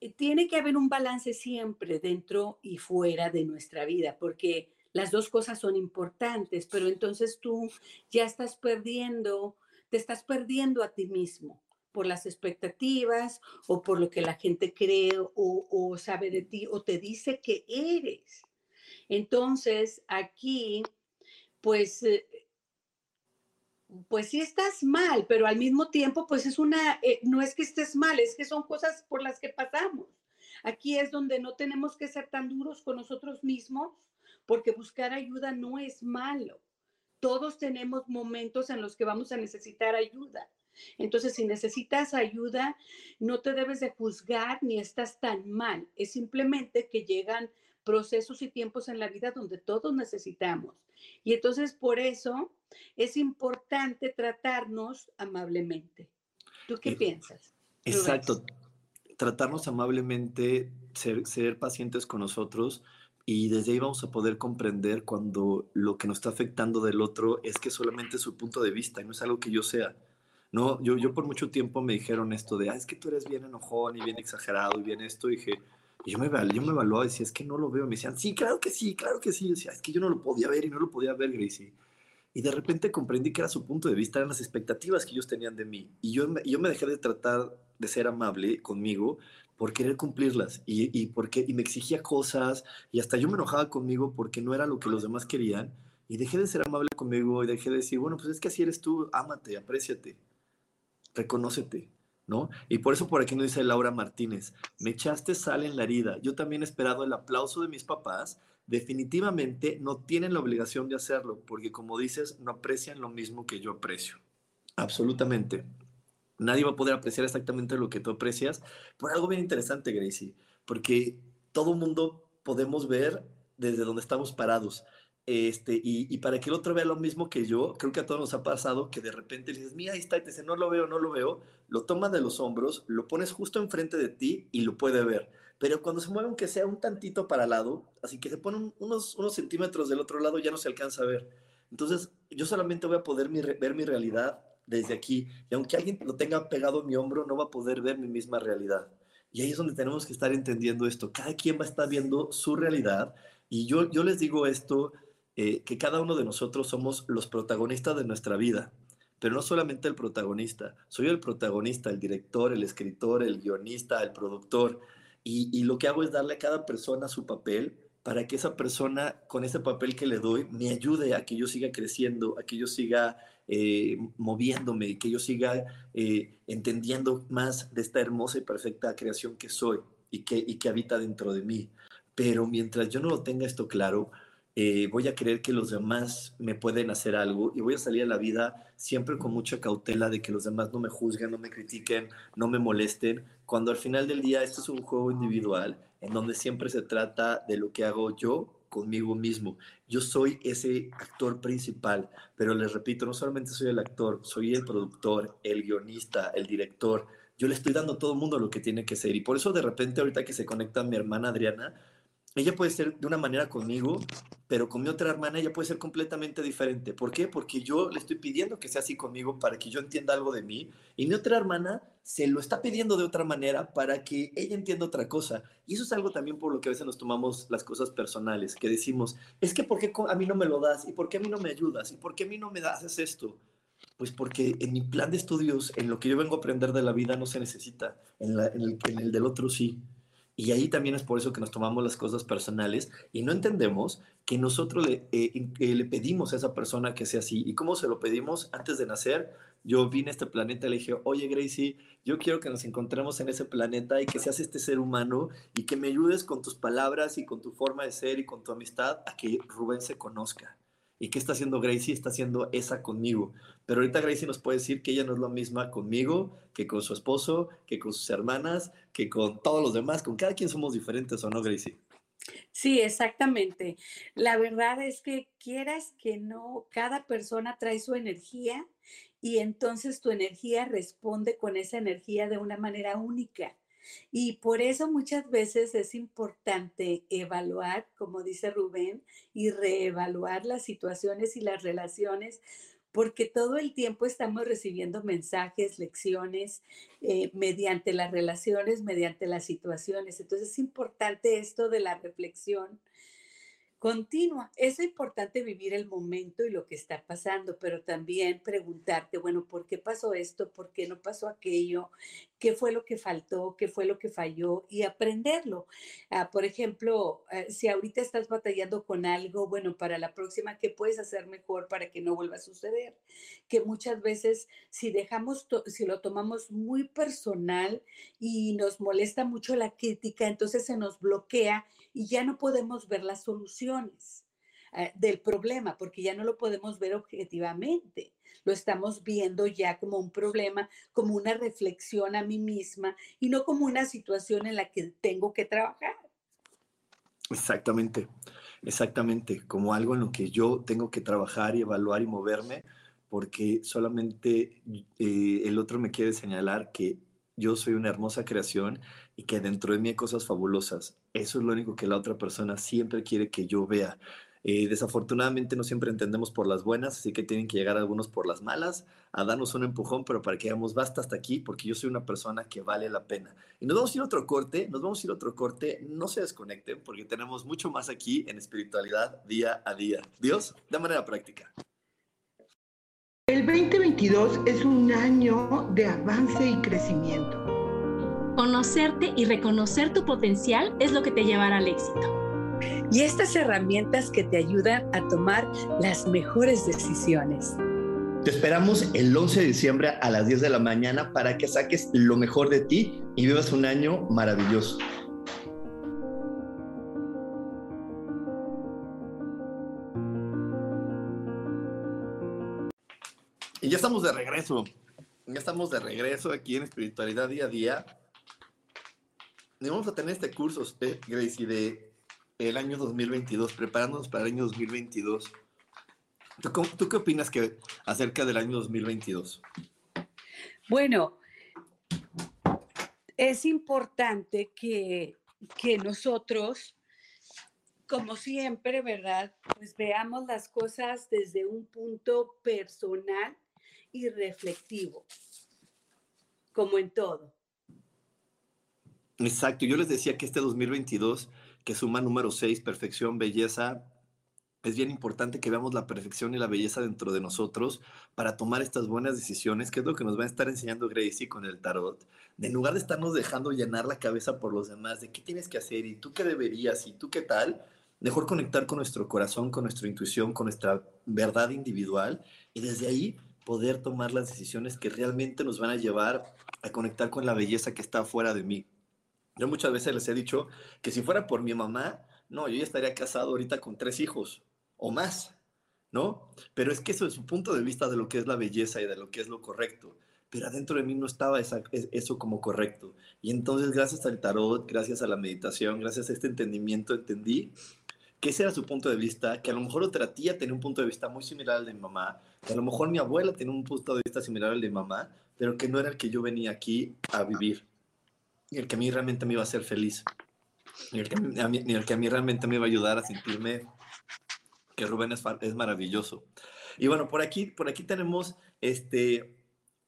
Eh, tiene que haber un balance siempre dentro y fuera de nuestra vida, porque las dos cosas son importantes, pero entonces tú ya estás perdiendo, te estás perdiendo a ti mismo por las expectativas o por lo que la gente cree o, sabe de ti o te dice que eres. Entonces, aquí, pues, eh, pues sí estás mal, pero al mismo tiempo, pues es una, eh, no es que estés mal, es que son cosas por las que pasamos. Aquí es donde no tenemos que ser tan duros con nosotros mismos, porque buscar ayuda no es malo. Todos tenemos momentos en los que vamos a necesitar ayuda. Entonces, si necesitas ayuda, no te debes de juzgar ni estás tan mal. Es simplemente que llegan procesos y tiempos en la vida donde todos necesitamos. Y entonces, por eso es importante tratarnos amablemente. ¿Tú qué piensas? Exacto. Tratarnos amablemente, ser, ser pacientes con nosotros y desde ahí vamos a poder comprender cuando lo que nos está afectando del otro es que solamente su punto de vista y no es algo que yo sea. No, yo, yo por mucho tiempo me dijeron esto de, ah, es que tú eres bien enojón y bien exagerado y bien esto. Y dije, y yo me, yo me evaluaba y decía, es que no lo veo. Me decían, sí, claro que sí, claro que sí. decía, es que yo no lo podía ver y no lo podía ver, Gracie. Y de repente comprendí que era su punto de vista, eran las expectativas que ellos tenían de mí. Y yo, yo me dejé de tratar de ser amable conmigo por querer cumplirlas y, y, porque, y me exigía cosas y hasta yo me enojaba conmigo porque no era lo que los demás querían. Y dejé de ser amable conmigo y dejé de decir, bueno, pues es que así eres tú, ámate, apréciate reconócete, ¿no? Y por eso por aquí nos dice Laura Martínez, me echaste sal en la herida. Yo también he esperado el aplauso de mis papás. Definitivamente no tienen la obligación de hacerlo, porque como dices, no aprecian lo mismo que yo aprecio. Absolutamente. Nadie va a poder apreciar exactamente lo que tú aprecias. Por algo bien interesante, Gracie, porque todo mundo podemos ver desde donde estamos parados. Este, y, para que el otro vea lo mismo que yo, creo que a todos nos ha pasado que de repente le dices, mira, ahí está, y te dice, no lo veo, no lo veo, lo tomas de los hombros, lo pones justo enfrente de ti y lo puede ver. Pero cuando se mueve, aunque sea un tantito para lado, así que se pone unos, unos centímetros del otro lado, ya no se alcanza a ver. Entonces, yo solamente voy a poder ver mi realidad desde aquí. Y aunque alguien lo tenga pegado en mi hombro, no va a poder ver mi misma realidad. Y ahí es donde tenemos que estar entendiendo esto. Cada quien va a estar viendo su realidad. Y yo, yo les digo esto eh, que cada uno de nosotros somos los protagonistas de nuestra vida, pero no solamente el protagonista, soy el protagonista, el director, el escritor, el guionista, el productor, y, lo que hago es darle a cada persona su papel para que esa persona, con ese papel que le doy, me ayude a que yo siga creciendo, a que yo siga eh, moviéndome, que yo siga eh, entendiendo más de esta hermosa y perfecta creación que soy y que, y que habita dentro de mí. Pero mientras yo no lo tenga esto claro, eh, voy a creer que los demás me pueden hacer algo y voy a salir a la vida siempre con mucha cautela de que los demás no me juzguen, no me critiquen, no me molesten, cuando al final del día esto es un juego individual en donde siempre se trata de lo que hago yo conmigo mismo. Yo soy ese actor principal, pero les repito, no solamente soy el actor, soy el productor, el guionista, el director. Yo le estoy dando a todo el mundo lo que tiene que ser. Y por eso de repente ahorita que se conecta mi hermana Adriana, ella puede ser de una manera conmigo, pero con mi otra hermana ella puede ser completamente diferente. ¿Por qué? Porque yo le estoy pidiendo que sea así conmigo para que yo entienda algo de mí y mi otra hermana se lo está pidiendo de otra manera para que ella entienda otra cosa. Y eso es algo también por lo que a veces nos tomamos las cosas personales, que decimos, es que ¿por qué a mí no me lo das? ¿Y por qué a mí no me ayudas? ¿Y por qué a mí no me das esto? Pues porque en mi plan de estudios, en lo que yo vengo a aprender de la vida, no se necesita, en el del otro sí. Y ahí también es por eso que nos tomamos las cosas personales y no entendemos que nosotros le, eh, eh, le pedimos a esa persona que sea así. ¿Y cómo se lo pedimos? Antes de nacer, yo vine a este planeta y le dije, oye Gracie, yo quiero que nos encontremos en ese planeta y que seas este ser humano y que me ayudes con tus palabras y con tu forma de ser y con tu amistad a que Rubén se conozca. ¿Y qué está haciendo Gracie? Está haciendo esa conmigo. Pero ahorita Gracie nos puede decir que ella no es la misma conmigo, que con su esposo, que con sus hermanas, que con todos los demás. Con cada quien somos diferentes, ¿o no, Gracie? Sí, exactamente. La verdad es que quieras que no, cada persona trae su energía y entonces tu energía responde con esa energía de una manera única. Y por eso muchas veces es importante evaluar, como dice Rubén, y reevaluar las situaciones y las relaciones, porque todo el tiempo estamos recibiendo mensajes, lecciones, eh, mediante las relaciones, mediante las situaciones. Entonces es importante esto de la reflexión continua. Es importante vivir el momento y lo que está pasando, pero también preguntarte, bueno, ¿por qué pasó esto? ¿Por qué no pasó aquello? ¿Qué fue lo que faltó? ¿Qué fue lo que falló? Y aprenderlo. Ah, por ejemplo, eh, si ahorita estás batallando con algo, bueno, para la próxima, ¿qué puedes hacer mejor para que no vuelva a suceder? Que muchas veces, si dejamos, si lo tomamos muy personal y nos molesta mucho la crítica, entonces se nos bloquea y ya no podemos ver las soluciones eh, del problema porque ya no lo podemos ver objetivamente. Lo estamos viendo ya como un problema, como una reflexión a mí misma y no como una situación en la que tengo que trabajar. Exactamente, exactamente, como algo en lo que yo tengo que trabajar y evaluar y moverme, porque solamente eh, el otro me quiere señalar que yo soy una hermosa creación y que dentro de mí hay cosas fabulosas. Eso es lo único que la otra persona siempre quiere que yo vea. Eh, desafortunadamente no siempre entendemos por las buenas, así que tienen que llegar algunos por las malas, a darnos un empujón, pero para que digamos, basta hasta aquí, porque yo soy una persona que vale la pena. Y nos vamos a ir a otro corte, nos vamos a ir a otro corte, no se desconecten, porque tenemos mucho más aquí en espiritualidad día a día. Dios, de manera práctica. El 2022 es un año de avance y crecimiento. Conocerte y reconocer tu potencial es lo que te llevará al éxito. Y estas herramientas que te ayudan a tomar las mejores decisiones. Te esperamos el 11 de diciembre a las 10 de la mañana para que saques lo mejor de ti y vivas un año maravilloso. Y ya estamos de regreso. Ya estamos de regreso aquí en Espiritualidad Día a Día. Vamos a tener este curso, Gracie, de el año 2022, preparándonos para el año 2022. ¿Tú, ¿Tú, qué opinas acerca del año 2022? Bueno, es importante que, que nosotros, como siempre, ¿verdad? Pues veamos las cosas desde un punto personal y reflectivo, como en todo. Exacto, yo les decía que este 2022, que suma número 6, perfección, belleza, es bien importante que veamos la perfección y la belleza dentro de nosotros para tomar estas buenas decisiones, que es lo que nos va a estar enseñando Gracie con el tarot, en lugar de estarnos dejando llenar la cabeza por los demás, de qué tienes que hacer y tú qué deberías y tú qué tal, mejor conectar con nuestro corazón, con nuestra intuición, con nuestra verdad individual y desde ahí poder tomar las decisiones que realmente nos van a llevar a conectar con la belleza que está fuera de mí. Yo muchas veces les he dicho que si fuera por mi mamá, no, yo ya estaría casado ahorita con tres hijos, o más, ¿no? Pero es que eso es su punto de vista de lo que es la belleza y de lo que es lo correcto. Pero adentro de mí no estaba eso como correcto. Y entonces, gracias al tarot, gracias a la meditación, gracias a este entendimiento, entendí que ese era su punto de vista, que a lo mejor otra tía tenía un punto de vista muy similar al de mi mamá, que a lo mejor mi abuela tenía un punto de vista similar al de mi mamá, pero que no era el que yo venía aquí a vivir y el que a mí realmente me iba a hacer feliz, ni el que a mí, el que a mí realmente me iba a ayudar a sentirme que Rubén es, es maravilloso. Y bueno, por aquí, por aquí tenemos este,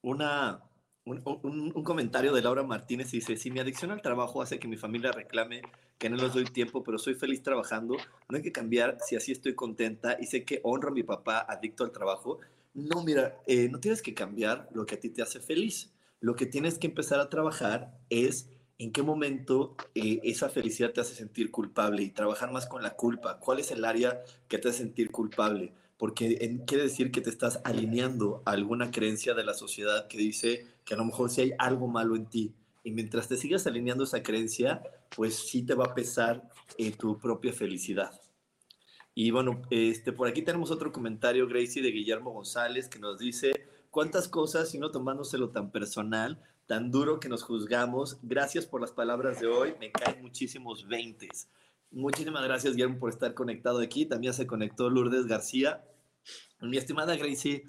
una, un, comentario de Laura Martínez y dice, si mi adicción al trabajo hace que mi familia reclame que no les doy tiempo, pero soy feliz trabajando, no hay que cambiar si así estoy contenta y sé que honro a mi papá adicto al trabajo. No, mira, eh, no tienes que cambiar lo que a ti te hace feliz. Lo que tienes que empezar a trabajar es en qué momento eh, esa felicidad te hace sentir culpable y trabajar más con la culpa. ¿Cuál es el área que te hace sentir culpable? Porque quiere decir que te estás alineando a alguna creencia de la sociedad que dice que a lo mejor si hay algo malo en ti. Y mientras te sigas alineando esa creencia, pues sí te va a pesar eh, tu propia felicidad. Y bueno, este, por aquí tenemos otro comentario, Gracie, de Guillermo González, que nos dice, cuántas cosas, y no tomándoselo tan personal, tan duro que nos juzgamos. Gracias por las palabras de hoy, me caen muchísimos veintes. Muchísimas gracias, Guillermo, por estar conectado aquí. También se conectó Lourdes García. Mi estimada Gracie,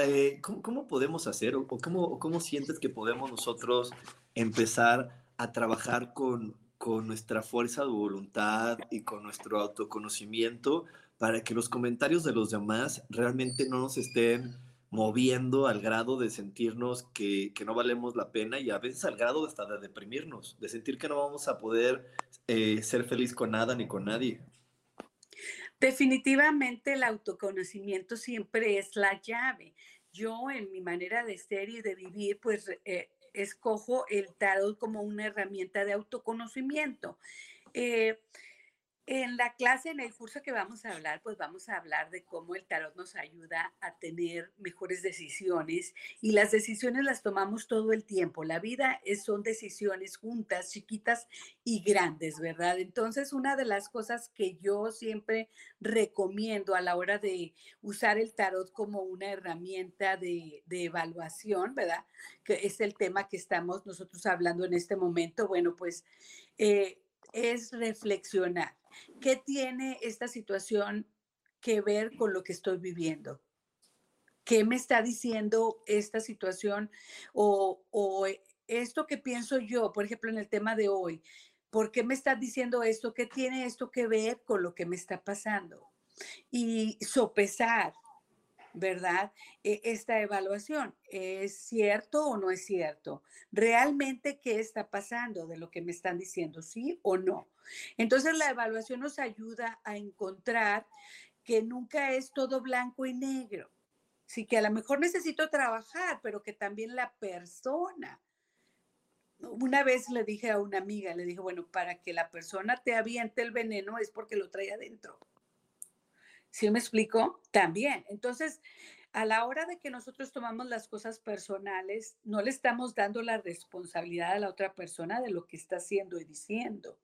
eh, ¿cómo, podemos hacer o, cómo, cómo sientes que podemos nosotros empezar a trabajar con, con nuestra fuerza de voluntad y con nuestro autoconocimiento para que los comentarios de los demás realmente no nos estén moviendo al grado de sentirnos que, no valemos la pena y a veces al grado hasta de deprimirnos, de sentir que no vamos a poder eh, ser feliz con nada ni con nadie. Definitivamente el autoconocimiento siempre es la llave. Yo en mi manera de ser y de vivir, pues eh, escojo el tarot como una herramienta de autoconocimiento. Eh, en la clase, en el curso que vamos a hablar, pues vamos a hablar de cómo el tarot nos ayuda a tener mejores decisiones y las decisiones las tomamos todo el tiempo. La vida es, son decisiones juntas, chiquitas y grandes, ¿verdad? Entonces, una de las cosas que yo siempre recomiendo a la hora de usar el tarot como una herramienta de, evaluación, ¿verdad? Que es el tema que estamos nosotros hablando en este momento. Bueno, pues eh, es reflexionar ¿Qué tiene esta situación que ver con lo que estoy viviendo? ¿Qué me está diciendo esta situación o, esto que pienso yo, por ejemplo, en el tema de hoy? ¿Por qué me está diciendo esto? ¿Qué tiene esto que ver con lo que me está pasando? Y sopesar, ¿verdad? E, esta evaluación, ¿es cierto o no es cierto? ¿Realmente qué está pasando de lo que me están diciendo, sí o no? Entonces la evaluación nos ayuda a encontrar que nunca es todo blanco y negro. Sí, que a lo mejor necesito trabajar, pero que también la persona. Una vez le dije a una amiga, le dije, bueno, para que la persona te aviente el veneno es porque lo trae adentro. ¿Sí me explico? También. Entonces, a la hora de que nosotros tomamos las cosas personales, no le estamos dando la responsabilidad a la otra persona de lo que está haciendo y diciendo.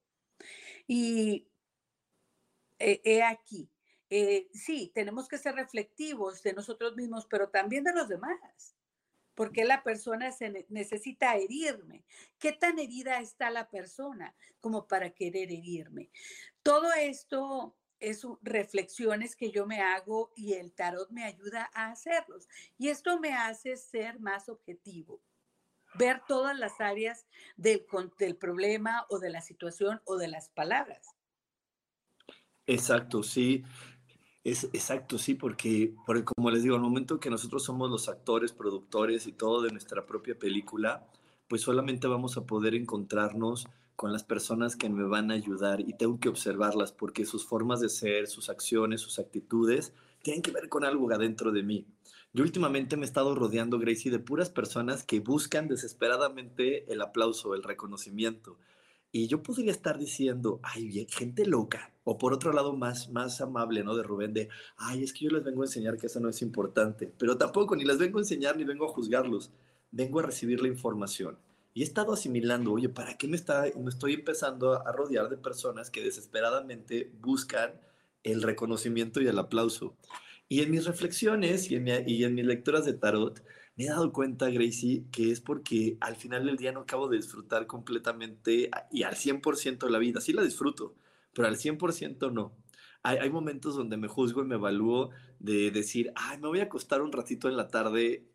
Y he aquí, eh, sí, tenemos que ser reflectivos de nosotros mismos, pero también de los demás. Porque la persona se necesita herirme. ¿Qué tan herida está la persona como para querer herirme? Todo esto es reflexiones que yo me hago y el tarot me ayuda a hacerlos. Y esto me hace ser más objetivo, ver todas las áreas del, del problema o de la situación o de las palabras. Exacto, sí. Es, exacto, sí, porque, porque como les digo, al momento que nosotros somos los actores, productores y todo de nuestra propia película, pues solamente vamos a poder encontrarnos con las personas que me van a ayudar y tengo que observarlas porque sus formas de ser, sus acciones, sus actitudes tienen que ver con algo adentro de mí. Yo últimamente me he estado rodeando, Gracie, de puras personas que buscan desesperadamente el aplauso, el reconocimiento. Y yo podría estar diciendo, ay, bien, gente loca. O por otro lado, más, más amable, ¿no? De Rubén, de, ay, es que yo les vengo a enseñar que eso no es importante. Pero tampoco, ni les vengo a enseñar, ni vengo a juzgarlos. Vengo a recibir la información. Y he estado asimilando, oye, ¿para qué me, está, me estoy empezando a rodear de personas que desesperadamente buscan el reconocimiento y el aplauso. Y en mis reflexiones y en, mis lecturas de tarot, me he dado cuenta, Gracie, que es porque al final del día no acabo de disfrutar completamente y al 100% la vida. Sí la disfruto, pero al 100% no. Hay, hay, momentos donde me juzgo y me evalúo de decir, ay, me voy a acostar un ratito en la tarde.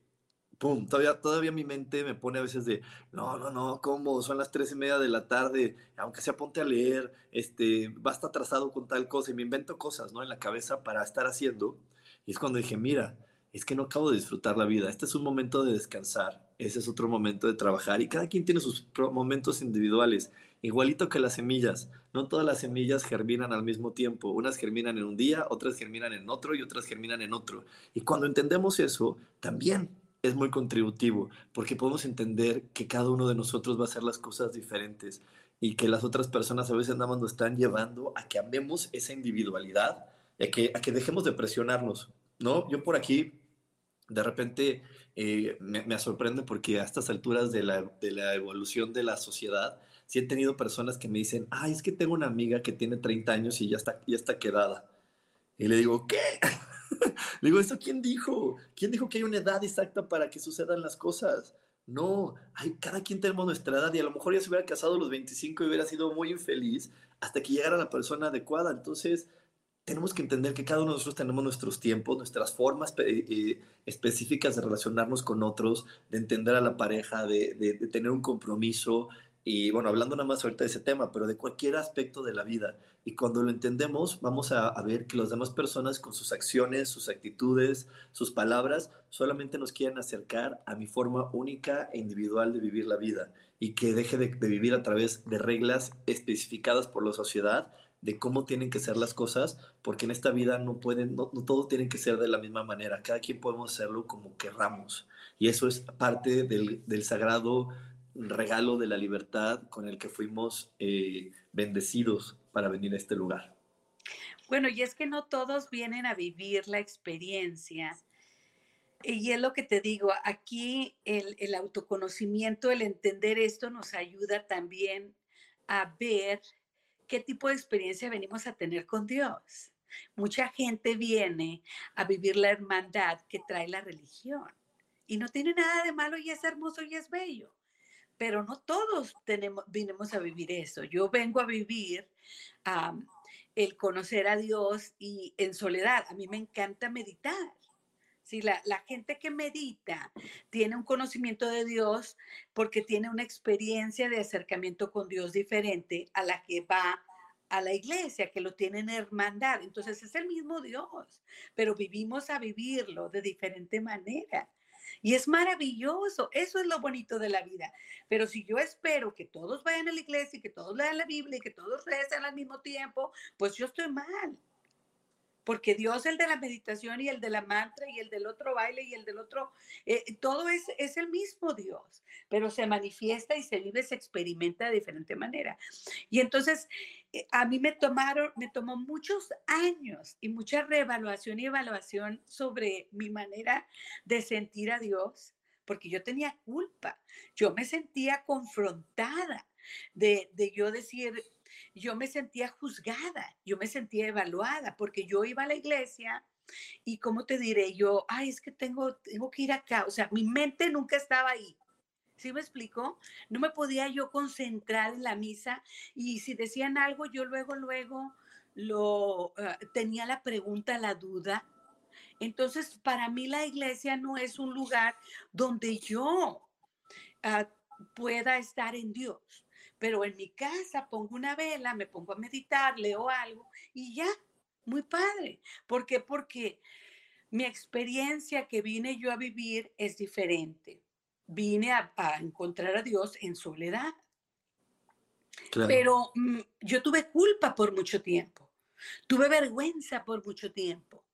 Pum, todavía, todavía mi mente me pone a veces de, no, no, no, ¿cómo? Son las tres y media de la tarde, aunque sea ponte a leer, este, basta atrasado con tal cosa, y me invento cosas, ¿no? En la cabeza para estar haciendo. Y es cuando dije, mira, es que no acabo de disfrutar la vida. Este es un momento de descansar, ese es otro momento de trabajar y cada quien tiene sus momentos individuales, igualito que las semillas. No todas las semillas germinan al mismo tiempo. Unas germinan en un día, otras germinan en otro y otras germinan en otro. Y cuando entendemos eso, también es muy contributivo, porque podemos entender que cada uno de nosotros va a hacer las cosas diferentes y que las otras personas a veces nada más nos están llevando a que amemos esa individualidad, a que, a que dejemos de presionarnos, ¿no? Yo por aquí de repente eh, me, sorprende porque a estas alturas de la, de la, evolución de la sociedad, sí he tenido personas que me dicen, ay, es que tengo una amiga que tiene 30 años y ya está, ya está quedada. Y le digo, ¿qué? *laughs* le digo, ¿eso quién dijo? ¿Quién dijo que hay una edad exacta para que sucedan las cosas? No, hay, cada quien tenemos nuestra edad y a lo mejor ya se hubiera casado a los 25 y hubiera sido muy infeliz hasta que llegara la persona adecuada. Entonces, tenemos que entender que cada uno de nosotros tenemos nuestros tiempos, nuestras formas eh, específicas de relacionarnos con otros, de entender a la pareja, de, de, tener un compromiso. Y bueno, hablando nada más ahorita de ese tema, pero de cualquier aspecto de la vida. Y cuando lo entendemos, vamos a, ver que las demás personas con sus acciones, sus actitudes, sus palabras, solamente nos quieren acercar a mi forma única e individual de vivir la vida y que deje de, vivir a través de reglas especificadas por la sociedad de cómo tienen que ser las cosas, porque en esta vida no pueden, no, todo tiene que ser de la misma manera, cada quien podemos hacerlo como querramos, y eso es parte del, del sagrado regalo de la libertad con el que fuimos eh, bendecidos para venir a este lugar. Bueno, y es que no todos vienen a vivir la experiencia. Y es lo que te digo, aquí el, el autoconocimiento, el entender esto nos ayuda también a ver qué tipo de experiencia venimos a tener con Dios. Mucha gente viene a vivir la hermandad que trae la religión y no tiene nada de malo y es hermoso y es bello. Pero no todos tenemos, vinimos a vivir eso. Yo vengo a vivir el conocer a Dios y en soledad. A mí me encanta meditar. Si la, la, gente que medita tiene un conocimiento de Dios porque tiene una experiencia de acercamiento con Dios diferente a la que va a la iglesia, que lo tiene en hermandad. Entonces es el mismo Dios, pero vivimos a vivirlo de diferente manera. Y es maravilloso, eso es lo bonito de la vida. Pero si yo espero que todos vayan a la iglesia y que todos lean la Biblia y que todos recen al mismo tiempo, pues yo estoy mal porque Dios, el de la meditación y el de la mantra y el del otro baile y el del otro, eh, todo es, es el mismo Dios, pero se manifiesta y se vive, se experimenta de diferente manera. Y entonces, eh, a mí me tomaron, me tomó muchos años y mucha reevaluación y evaluación sobre mi manera de sentir a Dios, porque yo tenía culpa, yo me sentía confrontada de, de yo decir, yo me sentía juzgada, yo me sentía evaluada, porque yo iba a la iglesia y, ¿cómo te diré? Yo, ay, es que tengo, tengo que ir acá. O sea, mi mente nunca estaba ahí. ¿Sí me explico? No me podía yo concentrar en la misa y si decían algo, yo luego, luego lo ah, tenía la pregunta, la duda. Entonces, para mí la iglesia no es un lugar donde yo ah, pueda estar en Dios pero en mi casa pongo una vela, me pongo a meditar, leo algo y ya, muy padre. ¿Por qué? Porque mi experiencia que vine yo a vivir es diferente. Vine a, encontrar a Dios en soledad. Pero mm, yo tuve culpa por mucho tiempo. Tuve vergüenza por mucho tiempo.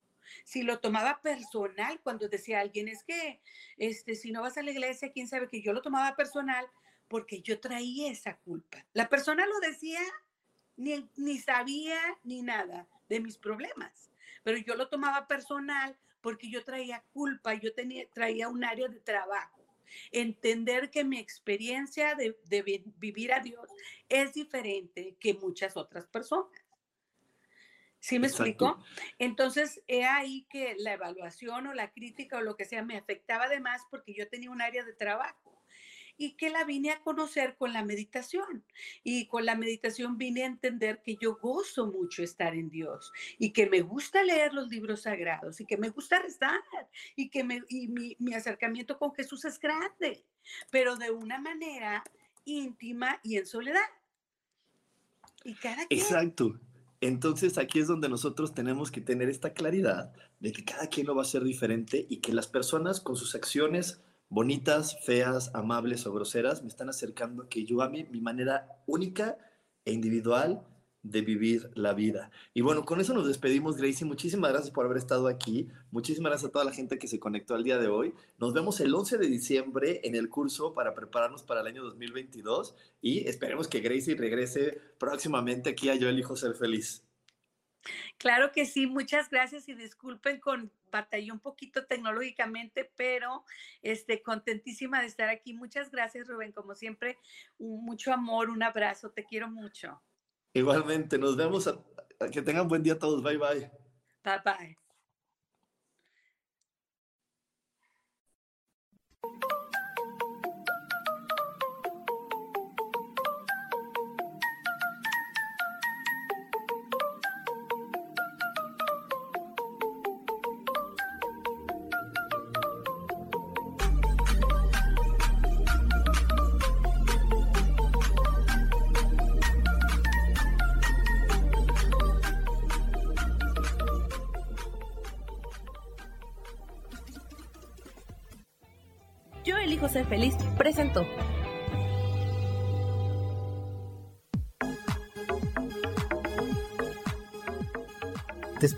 Si lo tomaba personal cuando decía alguien, es que este, si no vas a la iglesia, quién sabe que yo lo tomaba personal porque yo traía esa culpa. La persona lo decía, ni, ni sabía ni nada de mis problemas, pero yo lo tomaba personal porque yo traía culpa, yo tenía, traía un área de trabajo. Entender que mi experiencia de, vivir a Dios es diferente que muchas otras personas. ¿Sí me explico? Entonces, he ahí que la evaluación o la crítica o lo que sea me afectaba además porque yo tenía un área de trabajo y que la vine a conocer con la meditación. Y con la meditación vine a entender que yo gozo mucho estar en Dios y que me gusta leer los libros sagrados y que me gusta rezar y que me, y mi, mi acercamiento con Jesús es grande, pero de una manera íntima y en soledad. Exacto. Entonces aquí es donde nosotros tenemos que tener esta claridad de que cada quien lo va a hacer diferente y que las personas con sus acciones bonitas, feas, amables o groseras, me están acercando a que yo ame mi manera única e individual de vivir la vida. Y bueno, con eso nos despedimos, Gracie. Muchísimas gracias por haber estado aquí. Muchísimas gracias a toda la gente que se conectó al día de hoy. Nos vemos el 11 de diciembre en el curso para prepararnos para el año 2022 y esperemos que Gracie regrese próximamente aquí a Yo elijo ser feliz. Claro que sí, muchas gracias y disculpen con batallé un poquito tecnológicamente, pero este contentísima de estar aquí. Muchas gracias, Rubén, como siempre, mucho amor, un abrazo, te quiero mucho. Igualmente, nos vemos, que tengan buen día todos, bye bye. Bye bye.